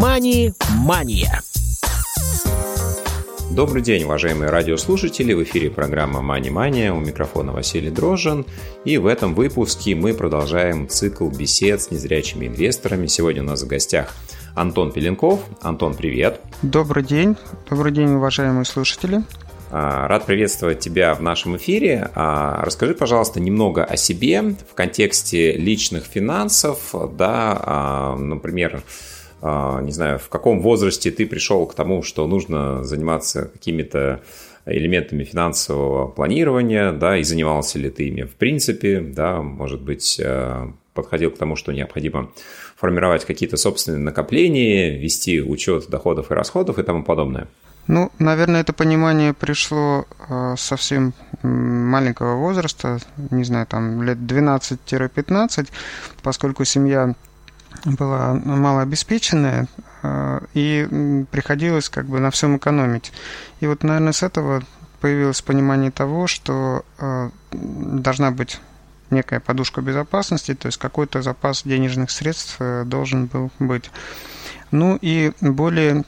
«Мани-мания». Добрый день, уважаемые радиослушатели! В эфире программа «Мани Мания». У микрофона Василий Дрожжин. И в этом выпуске мы продолжаем цикл бесед с незрячими инвесторами. Сегодня у нас в гостях Антон Пеленков. Антон, привет! Добрый день! Добрый день, уважаемые слушатели! А, рад приветствовать тебя в нашем эфире. А, расскажи, пожалуйста, немного о себе в контексте личных финансов, да, а, например, не знаю, в каком возрасте ты пришел к тому, что нужно заниматься какими-то элементами финансового планирования, да, и занимался ли ты ими в принципе, да, может быть, подходил к тому, что необходимо формировать какие-то собственные накопления, вести учет доходов и расходов и тому подобное. Ну, наверное, это понимание пришло э, совсем маленького возраста, не знаю, там лет 12-15, поскольку семья была малообеспеченная, э, и приходилось как бы на всем экономить. И вот, наверное, с этого появилось понимание того, что э, должна быть некая подушка безопасности, то есть какой-то запас денежных средств должен был быть. Ну и более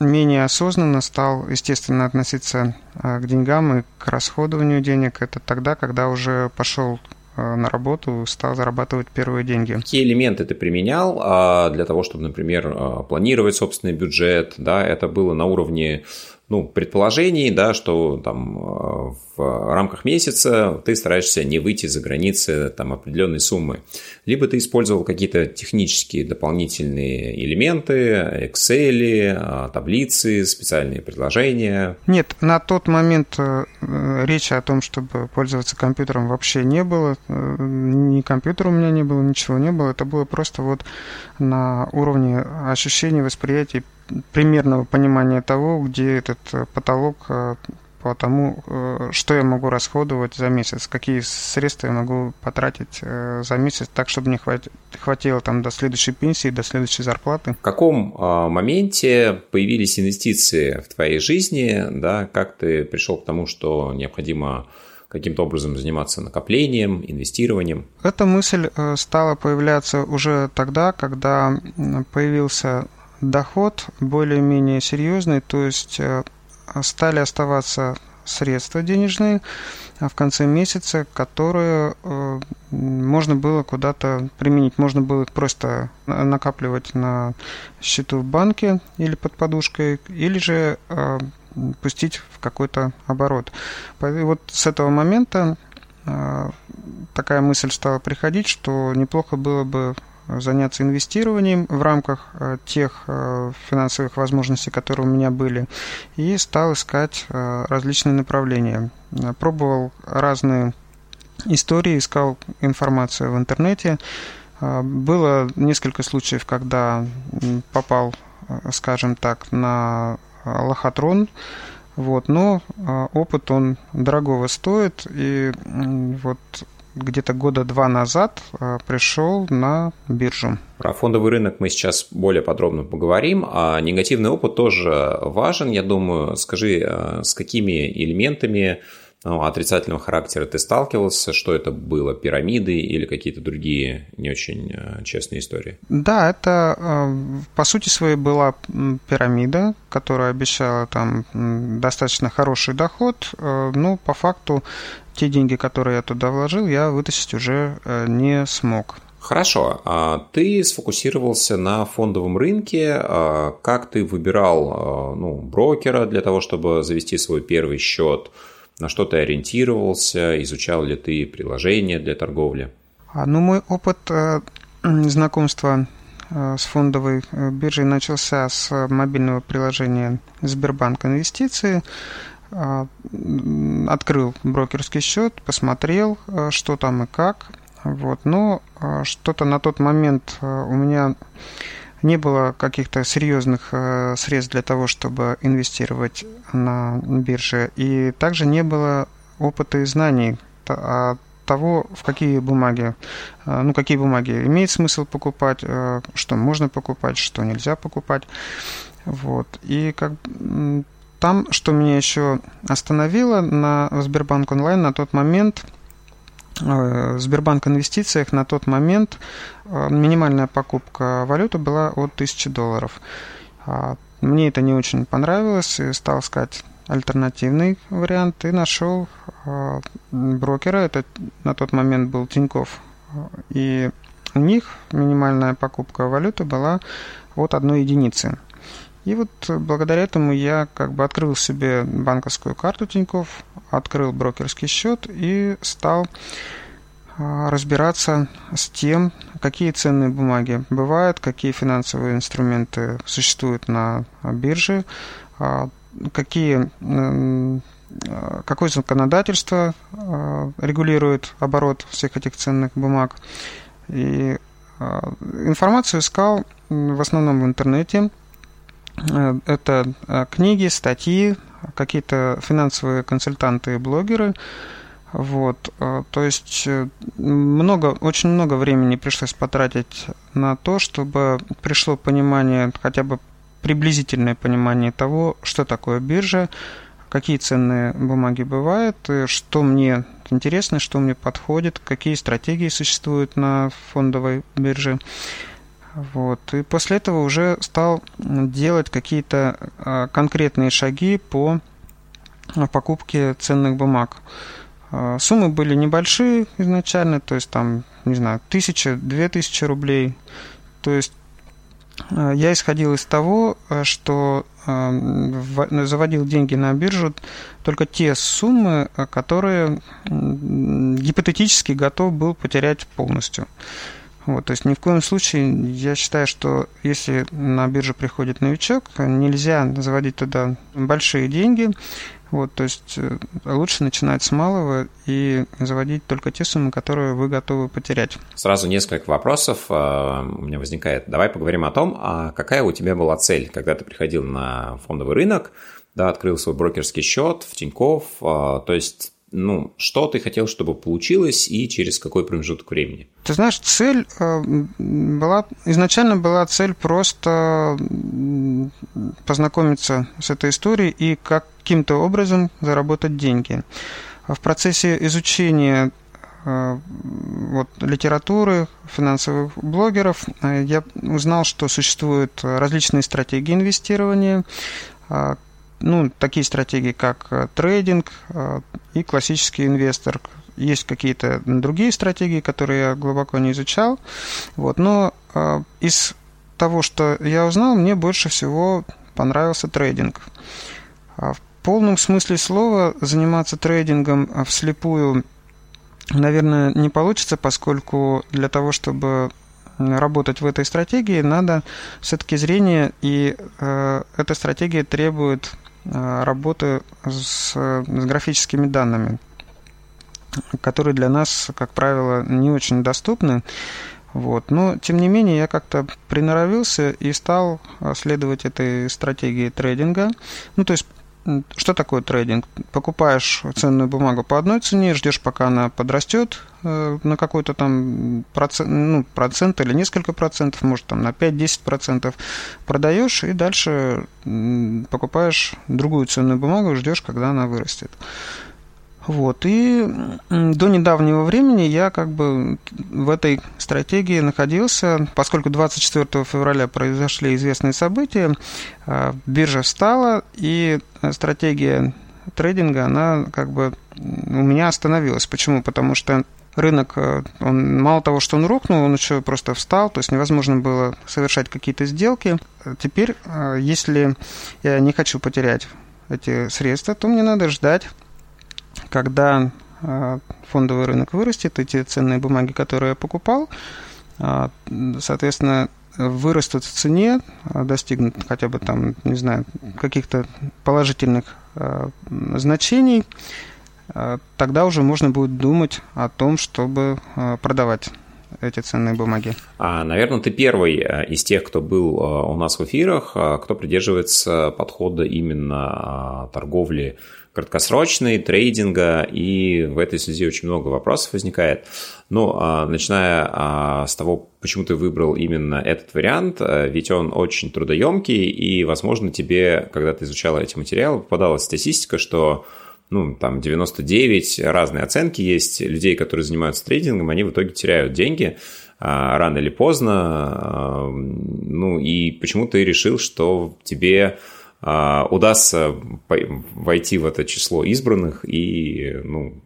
менее осознанно стал, естественно, относиться к деньгам и к расходованию денег. Это тогда, когда уже пошел на работу, стал зарабатывать первые деньги. Какие элементы ты применял а, для того, чтобы, например, планировать собственный бюджет? Да, это было на уровне ну, предположений, да, что там э, в рамках месяца ты стараешься не выйти за границы там определенной суммы. Либо ты использовал какие-то технические дополнительные элементы, Excel, э, таблицы, специальные предложения. Нет, на тот момент э, речи о том, чтобы пользоваться компьютером вообще не было. Ни компьютера у меня не было, ничего не было. Это было просто вот на уровне ощущения, восприятия примерного понимания того, где этот э, потолок э, по тому, э, что я могу расходовать за месяц, какие средства я могу потратить за месяц, так, чтобы мне хватило там до следующей пенсии, до следующей зарплаты. В каком а, моменте появились инвестиции в твоей жизни, да, как ты пришел к тому, что необходимо каким-то образом заниматься накоплением, инвестированием? Эта мысль стала появляться уже тогда, когда появился доход более-менее серьезный, то есть э, стали оставаться средства денежные в конце месяца, которые э, можно было куда-то применить. Можно было их просто накапливать на счету в банке или под подушкой, или же э, пустить в какой-то оборот. И вот с этого момента такая мысль стала приходить, что неплохо было бы заняться инвестированием в рамках э, тех э, финансовых возможностей, которые у меня были, и стал искать э, различные направления. Пробовал разные истории, искал информацию в интернете. Было несколько случаев, когда попал, скажем так, на лохотрон, вот, но опыт он дорогого стоит, и вот где-то года два назад э, пришел на биржу. Про фондовый рынок мы сейчас более подробно поговорим, а негативный опыт тоже важен, я думаю. Скажи, э, с какими элементами ну, отрицательного характера ты сталкивался? Что это было? Пирамиды или какие-то другие не очень э, честные истории? Да, это по сути своей была пирамида, которая обещала там достаточно хороший доход, но по факту те деньги, которые я туда вложил, я вытащить уже э, не смог. Хорошо. А ты сфокусировался на фондовом рынке. А как ты выбирал ну, брокера для того, чтобы завести свой первый счет? На что ты ориентировался? Изучал ли ты приложения для торговли? А, ну, мой опыт э, знакомства э, с фондовой биржей начался с мобильного приложения Сбербанк Инвестиции. А, открыл брокерский счет, посмотрел, что там и как. Вот. Но что-то на тот момент у меня не было каких-то серьезных средств для того, чтобы инвестировать на бирже. И также не было опыта и знаний о того, в какие бумаги, ну, какие бумаги имеет смысл покупать, что можно покупать, что нельзя покупать. Вот. И как там, что меня еще остановило на Сбербанк онлайн на тот момент, Сбербанк инвестициях на тот момент минимальная покупка валюты была от 1000 долларов. А, мне это не очень понравилось, и стал искать альтернативный вариант и нашел брокера. Это на тот момент был Тиньков. И у них минимальная покупка валюты была от одной единицы. И вот благодаря этому я как бы открыл себе банковскую карту Тиньков, открыл брокерский счет и стал а, разбираться с тем, какие ценные бумаги бывают, какие финансовые инструменты существуют на бирже, а, какие, какое законодательство а, регулирует оборот всех этих ценных бумаг. И информацию искал в основном в интернете. Э, это э, книги, статьи, какие-то финансовые консультанты и блогеры. Вот, э, то есть много, очень много времени пришлось потратить на то, чтобы пришло понимание, хотя бы приблизительное понимание того, что такое биржа, какие ценные бумаги бывают, что мне интересно, что мне подходит, какие стратегии существуют на фондовой бирже. Вот. И после этого уже стал делать какие-то а, конкретные шаги по а, покупке ценных бумаг. А, суммы были небольшие изначально, то есть там, не знаю, тысяча, две тысячи рублей. То есть я исходил из того, что заводил деньги на биржу только те суммы, которые гипотетически готов был потерять полностью. Вот, то есть ни в коем случае я считаю, что если на биржу приходит новичок, нельзя заводить туда большие деньги. Вот, то есть э, лучше начинать с малого и заводить только те суммы, которые вы готовы потерять. Сразу несколько вопросов э, у меня возникает. Давай поговорим о том, а какая у тебя была цель, когда ты приходил на фондовый рынок, да, открыл свой брокерский счет в Тинькофф, э, то есть ну, что ты хотел, чтобы получилось и через какой промежуток времени? Ты знаешь, цель э, была, изначально была цель просто познакомиться с этой историей и каким-то образом заработать деньги. В процессе изучения э, вот, литературы, финансовых блогеров, э, я узнал, что существуют различные стратегии инвестирования, ну, такие стратегии, как э, трейдинг э, и классический инвестор. Есть какие-то другие стратегии, которые я глубоко не изучал. Вот, но э, из того, что я узнал, мне больше всего понравился трейдинг. А в полном смысле слова заниматься трейдингом вслепую, наверное, не получится, поскольку для того, чтобы работать в этой стратегии, надо все-таки зрение, и э, эта стратегия требует работы с, с графическими данными, которые для нас, как правило, не очень доступны. Вот. Но, тем не менее, я как-то приноровился и стал следовать этой стратегии трейдинга. Ну, то есть что такое трейдинг? Покупаешь ценную бумагу по одной цене, ждешь, пока она подрастет э, на какой-то там процент, ну, процент или несколько процентов, может там на 5-10 процентов, продаешь и дальше покупаешь другую ценную бумагу, ждешь, когда она вырастет. Вот. И до недавнего времени я как бы в этой стратегии находился, поскольку 24 февраля произошли известные события, а, биржа встала, и стратегия трейдинга, она как бы у меня остановилась. Почему? Потому что рынок, э, он мало того, что он рухнул, он еще просто встал, то есть невозможно было совершать какие-то сделки. Теперь, э, если я не хочу потерять эти средства, то мне надо ждать когда а, фондовый рынок вырастет, эти ценные бумаги, которые я покупал, а, соответственно, вырастут в цене, а, достигнут хотя бы там, не знаю, каких-то положительных значений, тогда уже можно будет думать о том, чтобы продавать эти ценные бумаги. А, наверное, ты первый из тех, кто был у нас в эфирах, кто придерживается подхода именно торговли краткосрочной, трейдинга, и в этой связи очень много вопросов возникает. Ну, а, начиная а, с того, почему ты выбрал именно этот вариант, а, ведь он очень трудоемкий, и, возможно, тебе, когда ты изучала эти материалы, попадалась статистика, что ну, там 99, разные оценки есть людей, которые занимаются трейдингом, они в итоге теряют деньги рано или поздно. Ну, и почему ты решил, что тебе удастся войти в это число избранных и ну,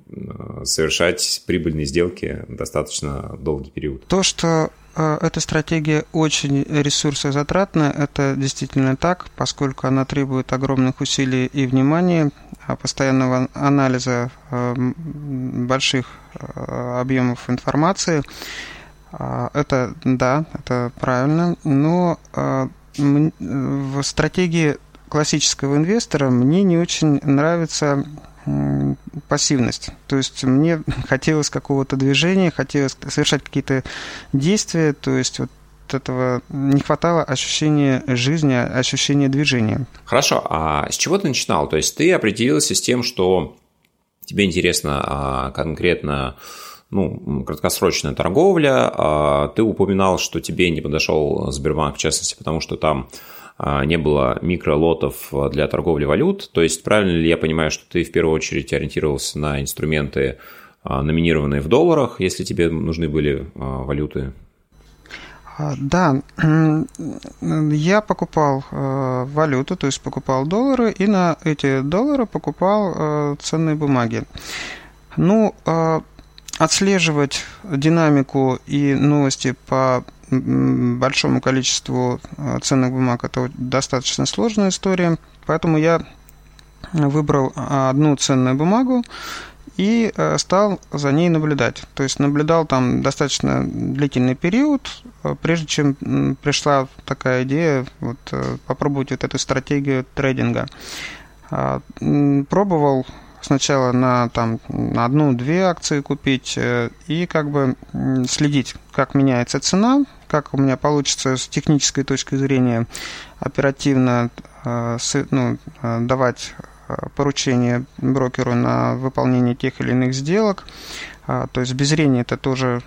совершать прибыльные сделки достаточно долгий период. То, что э, эта стратегия очень ресурсозатратная, это действительно так, поскольку она требует огромных усилий и внимания, а постоянного анализа больших объемов информации. Это да, это правильно, но в стратегии классического инвестора мне не очень нравится пассивность. То есть мне хотелось какого-то движения, хотелось совершать какие-то действия, то есть вот этого не хватало ощущения жизни, ощущения движения. Хорошо, а с чего ты начинал? То есть ты определился с тем, что тебе интересно а, конкретно ну, краткосрочная торговля. А ты упоминал, что тебе не подошел Сбербанк, в частности, потому что там не было микролотов для торговли валют. То есть правильно ли я понимаю, что ты в первую очередь ориентировался на инструменты, а, номинированные в долларах, если тебе нужны были а, валюты? Да, я покупал валюту, то есть покупал доллары, и на эти доллары покупал ценные бумаги. Ну, отслеживать динамику и новости по большому количеству э, ценных бумаг это достаточно сложная история, поэтому я выбрал одну ценную бумагу и э, стал за ней наблюдать. То есть наблюдал там достаточно длительный период, э, прежде чем пришла такая идея вот, попробовать вот эту стратегию трейдинга. А, пробовал сначала на, там, на одну-две акции купить и как бы следить, как меняется цена, как у меня получится с технической точки зрения оперативно э, ну, э, давать э, поручение брокеру на выполнение тех или иных сделок. То есть без зрения это тоже,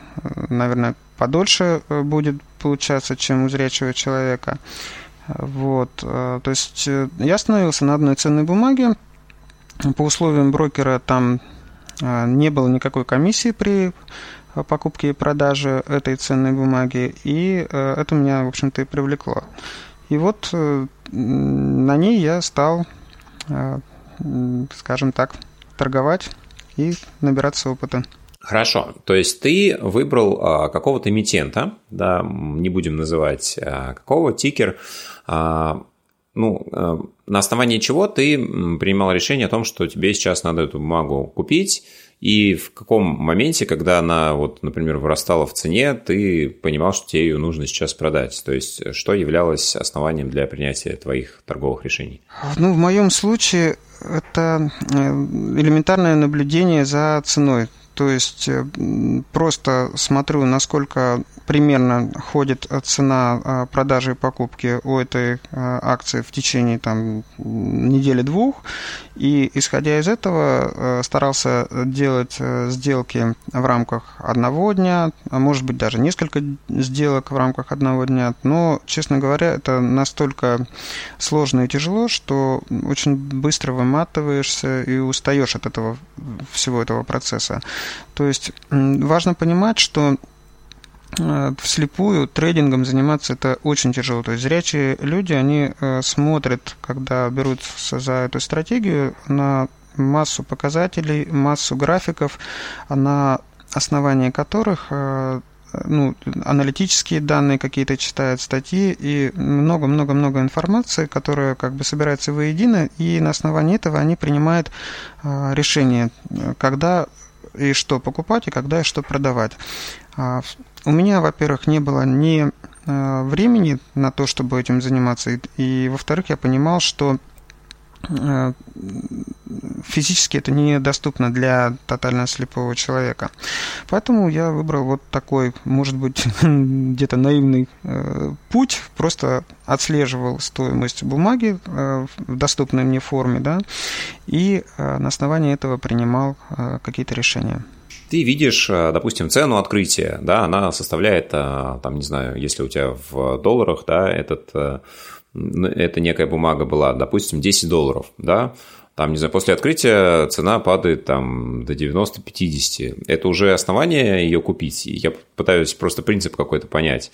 наверное, подольше будет получаться, чем у зрячего человека. Вот. То есть я остановился на одной ценной бумаге. По условиям брокера там не было никакой комиссии при покупки и продажи этой ценной бумаги, и э, это меня, в общем-то, и привлекло. И вот э, на ней я стал, скажем так, торговать и набираться опыта. Хорошо, то есть ты выбрал а, какого-то эмитента, да, не будем называть а, какого, тикер, а, ну, а, на основании чего ты принимал решение о том, что тебе сейчас надо эту бумагу купить, и в каком моменте, когда она, вот, например, вырастала в цене, ты понимал, что тебе ее нужно сейчас продать? То есть, что являлось основанием для принятия твоих торговых решений? Ну, в моем случае это э, элементарное наблюдение за ценой. То есть э, просто смотрю, насколько примерно ходит цена а, продажи и покупки у этой акции в течение там, недели-двух. И исходя из этого э, старался делать э, сделки в рамках одного дня, а может быть даже несколько сделок в рамках одного дня. Но, честно говоря, это настолько сложно и тяжело, что очень быстро выматываешься и устаешь от этого всего этого процесса. То есть важно понимать, что Э, вслепую трейдингом заниматься это очень тяжело. То есть зрячие люди, они э, смотрят, когда берутся за эту стратегию, на массу показателей, массу графиков, на основании которых э, ну, аналитические данные какие-то читают, статьи и много-много-много информации, которая как бы собирается воедино, и на основании этого они принимают решение, когда и что покупать, и когда и что продавать. А у меня, во-первых, не было ни э, времени на то, чтобы этим заниматься, и, и во-вторых, я понимал, что э, физически это недоступно для тотально слепого человека. Поэтому я выбрал вот такой, может быть, где-то наивный э, путь, просто отслеживал стоимость бумаги в доступной мне форме, да, и на основании этого принимал какие-то решения ты видишь, э, допустим, цену открытия, да, она составляет, э, там, не знаю, если у тебя в долларах, да, этот, э, это некая бумага была, допустим, 10 долларов, да, там, не знаю, после открытия цена падает там до 90-50. Это уже основание ее купить. Я пытаюсь просто принцип какой-то понять.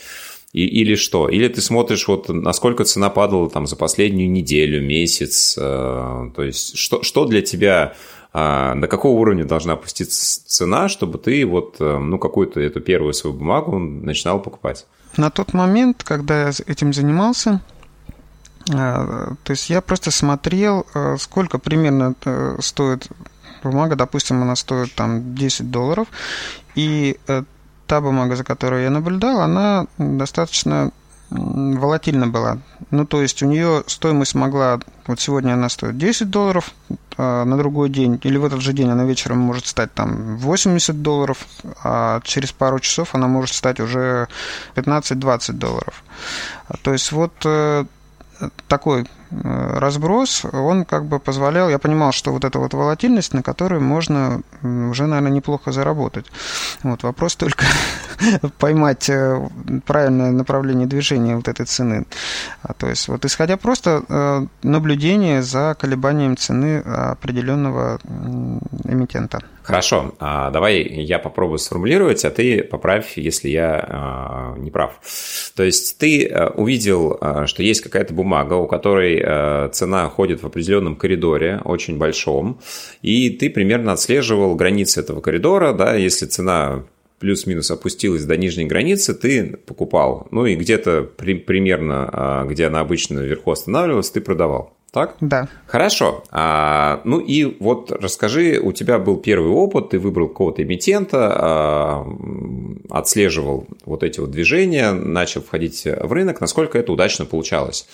И, или что? Или ты смотришь, вот насколько цена падала там за последнюю неделю, месяц. Э, то есть, что, что для тебя, э, на какого уровня должна опуститься цена, чтобы ты вот, э, ну, какую-то эту первую свою бумагу начинал покупать? На тот момент, когда я этим занимался, то есть я просто смотрел, сколько примерно стоит бумага, допустим, она стоит там 10 долларов, и та бумага, за которую я наблюдал, она достаточно волатильна была. Ну, то есть у нее стоимость могла, вот сегодня она стоит 10 долларов, а на другой день, или в этот же день она вечером может стать там 80 долларов, а через пару часов она может стать уже 15-20 долларов. То есть вот э, такой разброс, он как бы позволял, я понимал, что вот эта вот волатильность, на которой можно уже, наверное, неплохо заработать. Вот вопрос только поймать э, правильное направление движения вот этой цены. А, то есть вот исходя просто э, наблюдения за колебанием цены определенного эмитента. Хорошо, а, давай я попробую сформулировать, а ты поправь, если я а, не прав. То есть ты э, увидел, что есть какая-то бумага, у которой цена ходит в определенном коридоре, очень большом, и ты примерно отслеживал границы этого коридора, да, если цена плюс-минус опустилась до нижней границы, ты покупал. Ну и где-то при, примерно, а, где она обычно вверху останавливалась, ты продавал. Так? Да. Хорошо. А, ну и вот расскажи, у тебя был первый опыт, ты выбрал какого-то эмитента, а, отслеживал вот эти вот движения, начал входить в рынок, насколько это удачно получалось.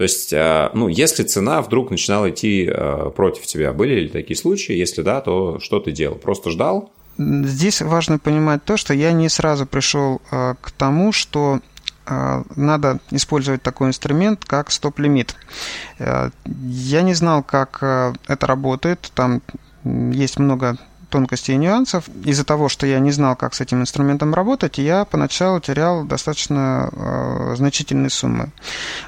То есть, а, ну, если цена вдруг начинала идти а, против тебя, были ли такие случаи? Если да, то что ты делал? Просто ждал? Здесь важно понимать то, что я не сразу пришел а, к тому, что надо использовать такой инструмент, как стоп-лимит. Я не знал, как это работает. Там есть много тонкостей и нюансов. Из-за того, что я не знал, как с этим инструментом работать, я поначалу терял достаточно э, значительные суммы.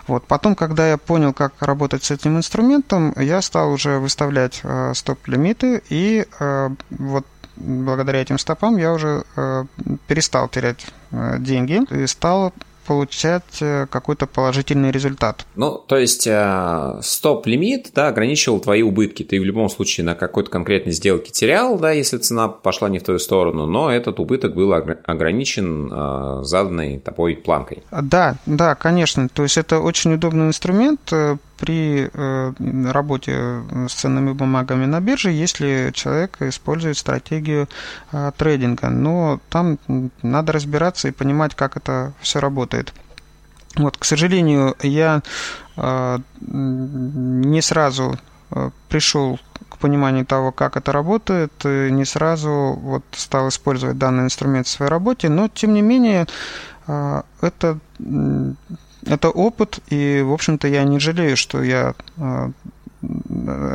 Вот. Потом, когда я понял, как работать с этим инструментом, я стал уже выставлять э, стоп-лимиты, и э, вот благодаря этим стопам я уже э, перестал терять э, деньги и стал получать э, какой-то положительный результат. Ну, то есть стоп-лимит, да, ограничивал твои убытки. Ты в любом случае на какой-то конкретной сделке терял, да, если цена пошла не в твою сторону, но этот убыток был ограничен заданной тобой планкой. Да, да, конечно. То есть это очень удобный инструмент при э, работе с ценными бумагами на бирже, если человек использует стратегию э, трейдинга. Но там надо разбираться и понимать, как это все работает. Вот, к сожалению, я э, не сразу пришел к пониманию того, как это работает, не сразу вот стал использовать данный инструмент в своей работе, но тем не менее это это опыт, и, в общем-то, я не жалею, что я а,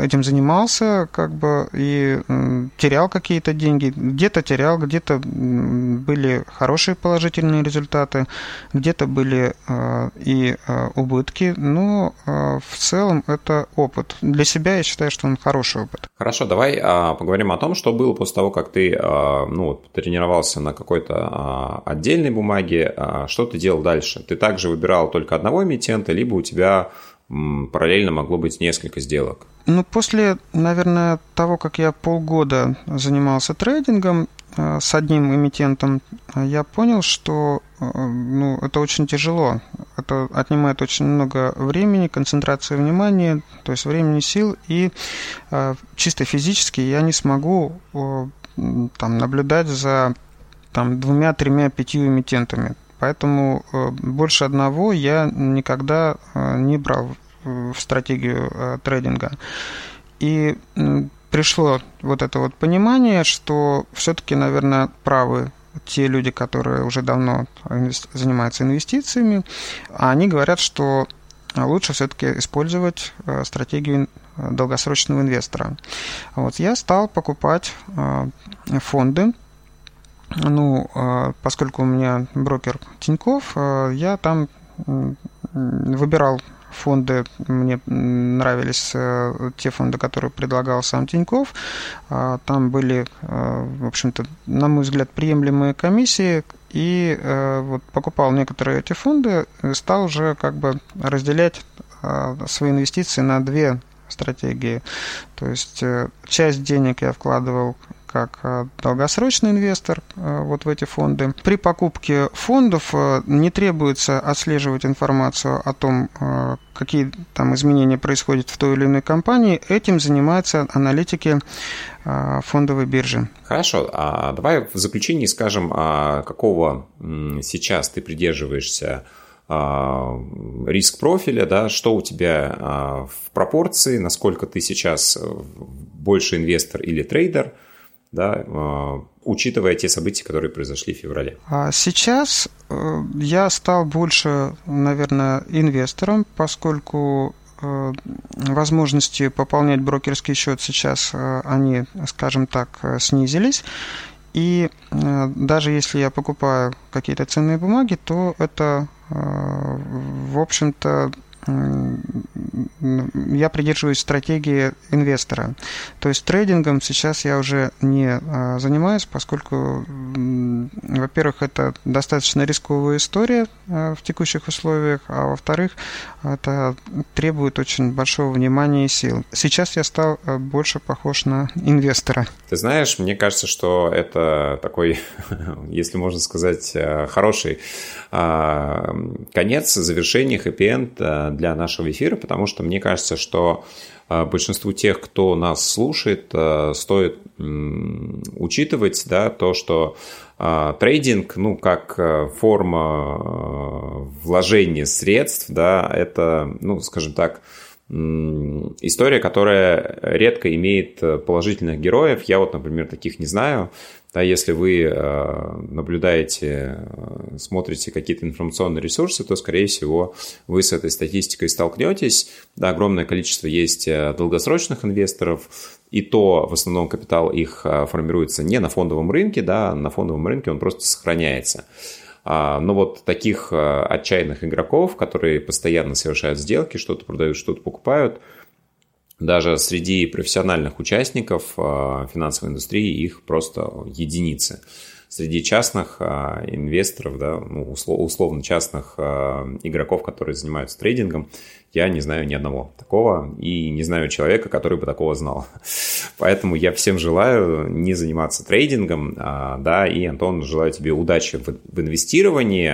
этим занимался, как бы, и терял какие-то деньги. Где-то терял, где-то были хорошие положительные результаты, где-то были э, и э, убытки, но э, в целом это опыт. Для себя я считаю, что он хороший опыт. Хорошо, давай а, поговорим о том, что было после того, как ты а, ну, тренировался на какой-то а, отдельной бумаге. Что ты делал дальше? Ты также выбирал только одного эмитента, либо у тебя параллельно могло быть несколько сделок? Ну, после, наверное, того, как я полгода занимался трейдингом э, с одним эмитентом, я понял, что э, ну, это очень тяжело. Это отнимает очень много времени, концентрации внимания, то есть времени, сил, и э, чисто физически я не смогу там, наблюдать за там, двумя, тремя, пятью эмитентами. Поэтому э, больше одного я никогда э, не брал в стратегию э, трейдинга. И пришло вот это вот понимание, что все-таки, наверное, правы те люди, которые уже давно занимаются инвестициями, они говорят, что лучше все-таки использовать стратегию долгосрочного инвестора. Вот я стал покупать фонды, ну, а, поскольку у меня брокер Тиньков, а, я там выбирал фонды, мне нравились те фонды, которые предлагал сам Тиньков. А, там были, в общем-то, на мой взгляд, приемлемые комиссии, и вот покупал некоторые эти фонды, стал уже как бы разделять свои инвестиции на две стратегии. То есть часть денег я вкладывал как э, долгосрочный инвестор э, вот в эти фонды. При покупке фондов э, не требуется отслеживать информацию о том, какие там изменения происходят в той или иной компании. Этим занимаются аналитики фондовой биржи. Хорошо, а давай в заключении скажем, а какого сейчас ты придерживаешься риск профиля, да, что у тебя в пропорции, насколько ты сейчас больше инвестор или трейдер – да, а, учитывая те события, которые произошли в феврале? А сейчас э, я стал больше, наверное, инвестором, поскольку э, возможности пополнять брокерский счет сейчас э, они, скажем так, снизились. И даже если я покупаю какие-то ценные бумаги, то это, в общем-то, я придерживаюсь стратегии инвестора. То есть трейдингом сейчас я уже не а, занимаюсь, поскольку, во-первых, это достаточно рисковая история а, в текущих условиях, а во-вторых, это требует очень большого внимания и сил. Сейчас я стал а, больше похож на инвестора. Ты знаешь, мне кажется, что это такой, если можно сказать, хороший конец, завершение, хэппи-энд для нашего эфира, потому что мне кажется, что э, большинству тех, кто нас слушает, э, стоит учитывать да, то, что э, трейдинг, ну, как форма вложения средств, да, это, ну, скажем так, история, которая редко имеет положительных героев. Я вот, например, таких не знаю. Да, если вы э, наблюдаете, э, смотрите какие-то информационные ресурсы, то, скорее всего, вы с этой статистикой столкнетесь. Да, огромное количество есть э, долгосрочных инвесторов, и то в основном капитал их формируется не на фондовом рынке, да, на фондовом рынке он просто сохраняется. А, но вот таких отчаянных игроков, которые постоянно совершают сделки, что-то продают, что-то покупают – даже среди профессиональных участников а, финансовой индустрии их просто единицы. Среди частных а, инвесторов, да, ну, условно частных а, игроков, которые занимаются трейдингом, я не знаю ни одного такого и не знаю человека, который бы такого знал. Поэтому я всем желаю не заниматься трейдингом, да, и, Антон, желаю тебе удачи в инвестировании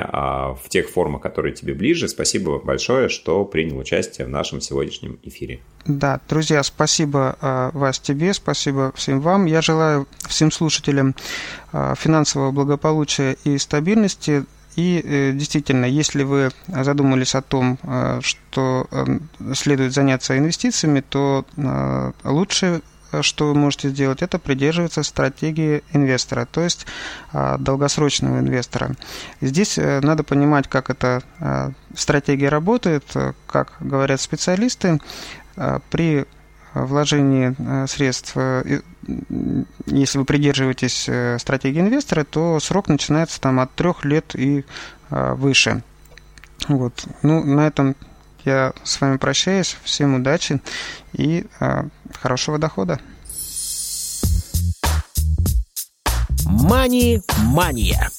в тех формах, которые тебе ближе. Спасибо большое, что принял участие в нашем сегодняшнем эфире. Да, друзья, спасибо а, вас тебе, спасибо всем вам. Я желаю всем слушателям а, финансового благополучия и стабильности. И э, действительно, если вы задумались о том, а, что следует заняться инвестициями, то лучше что вы можете сделать, это придерживаться стратегии инвестора, то есть долгосрочного инвестора. Здесь э, надо понимать, как эта стратегия работает, как говорят специалисты. При вложении э, средств, э, если вы придерживаетесь э, стратегии инвестора, то срок начинается там от трех лет и выше. Вот. Ну, на этом я с вами прощаюсь. Всем удачи и хорошего дохода. Мани-мания.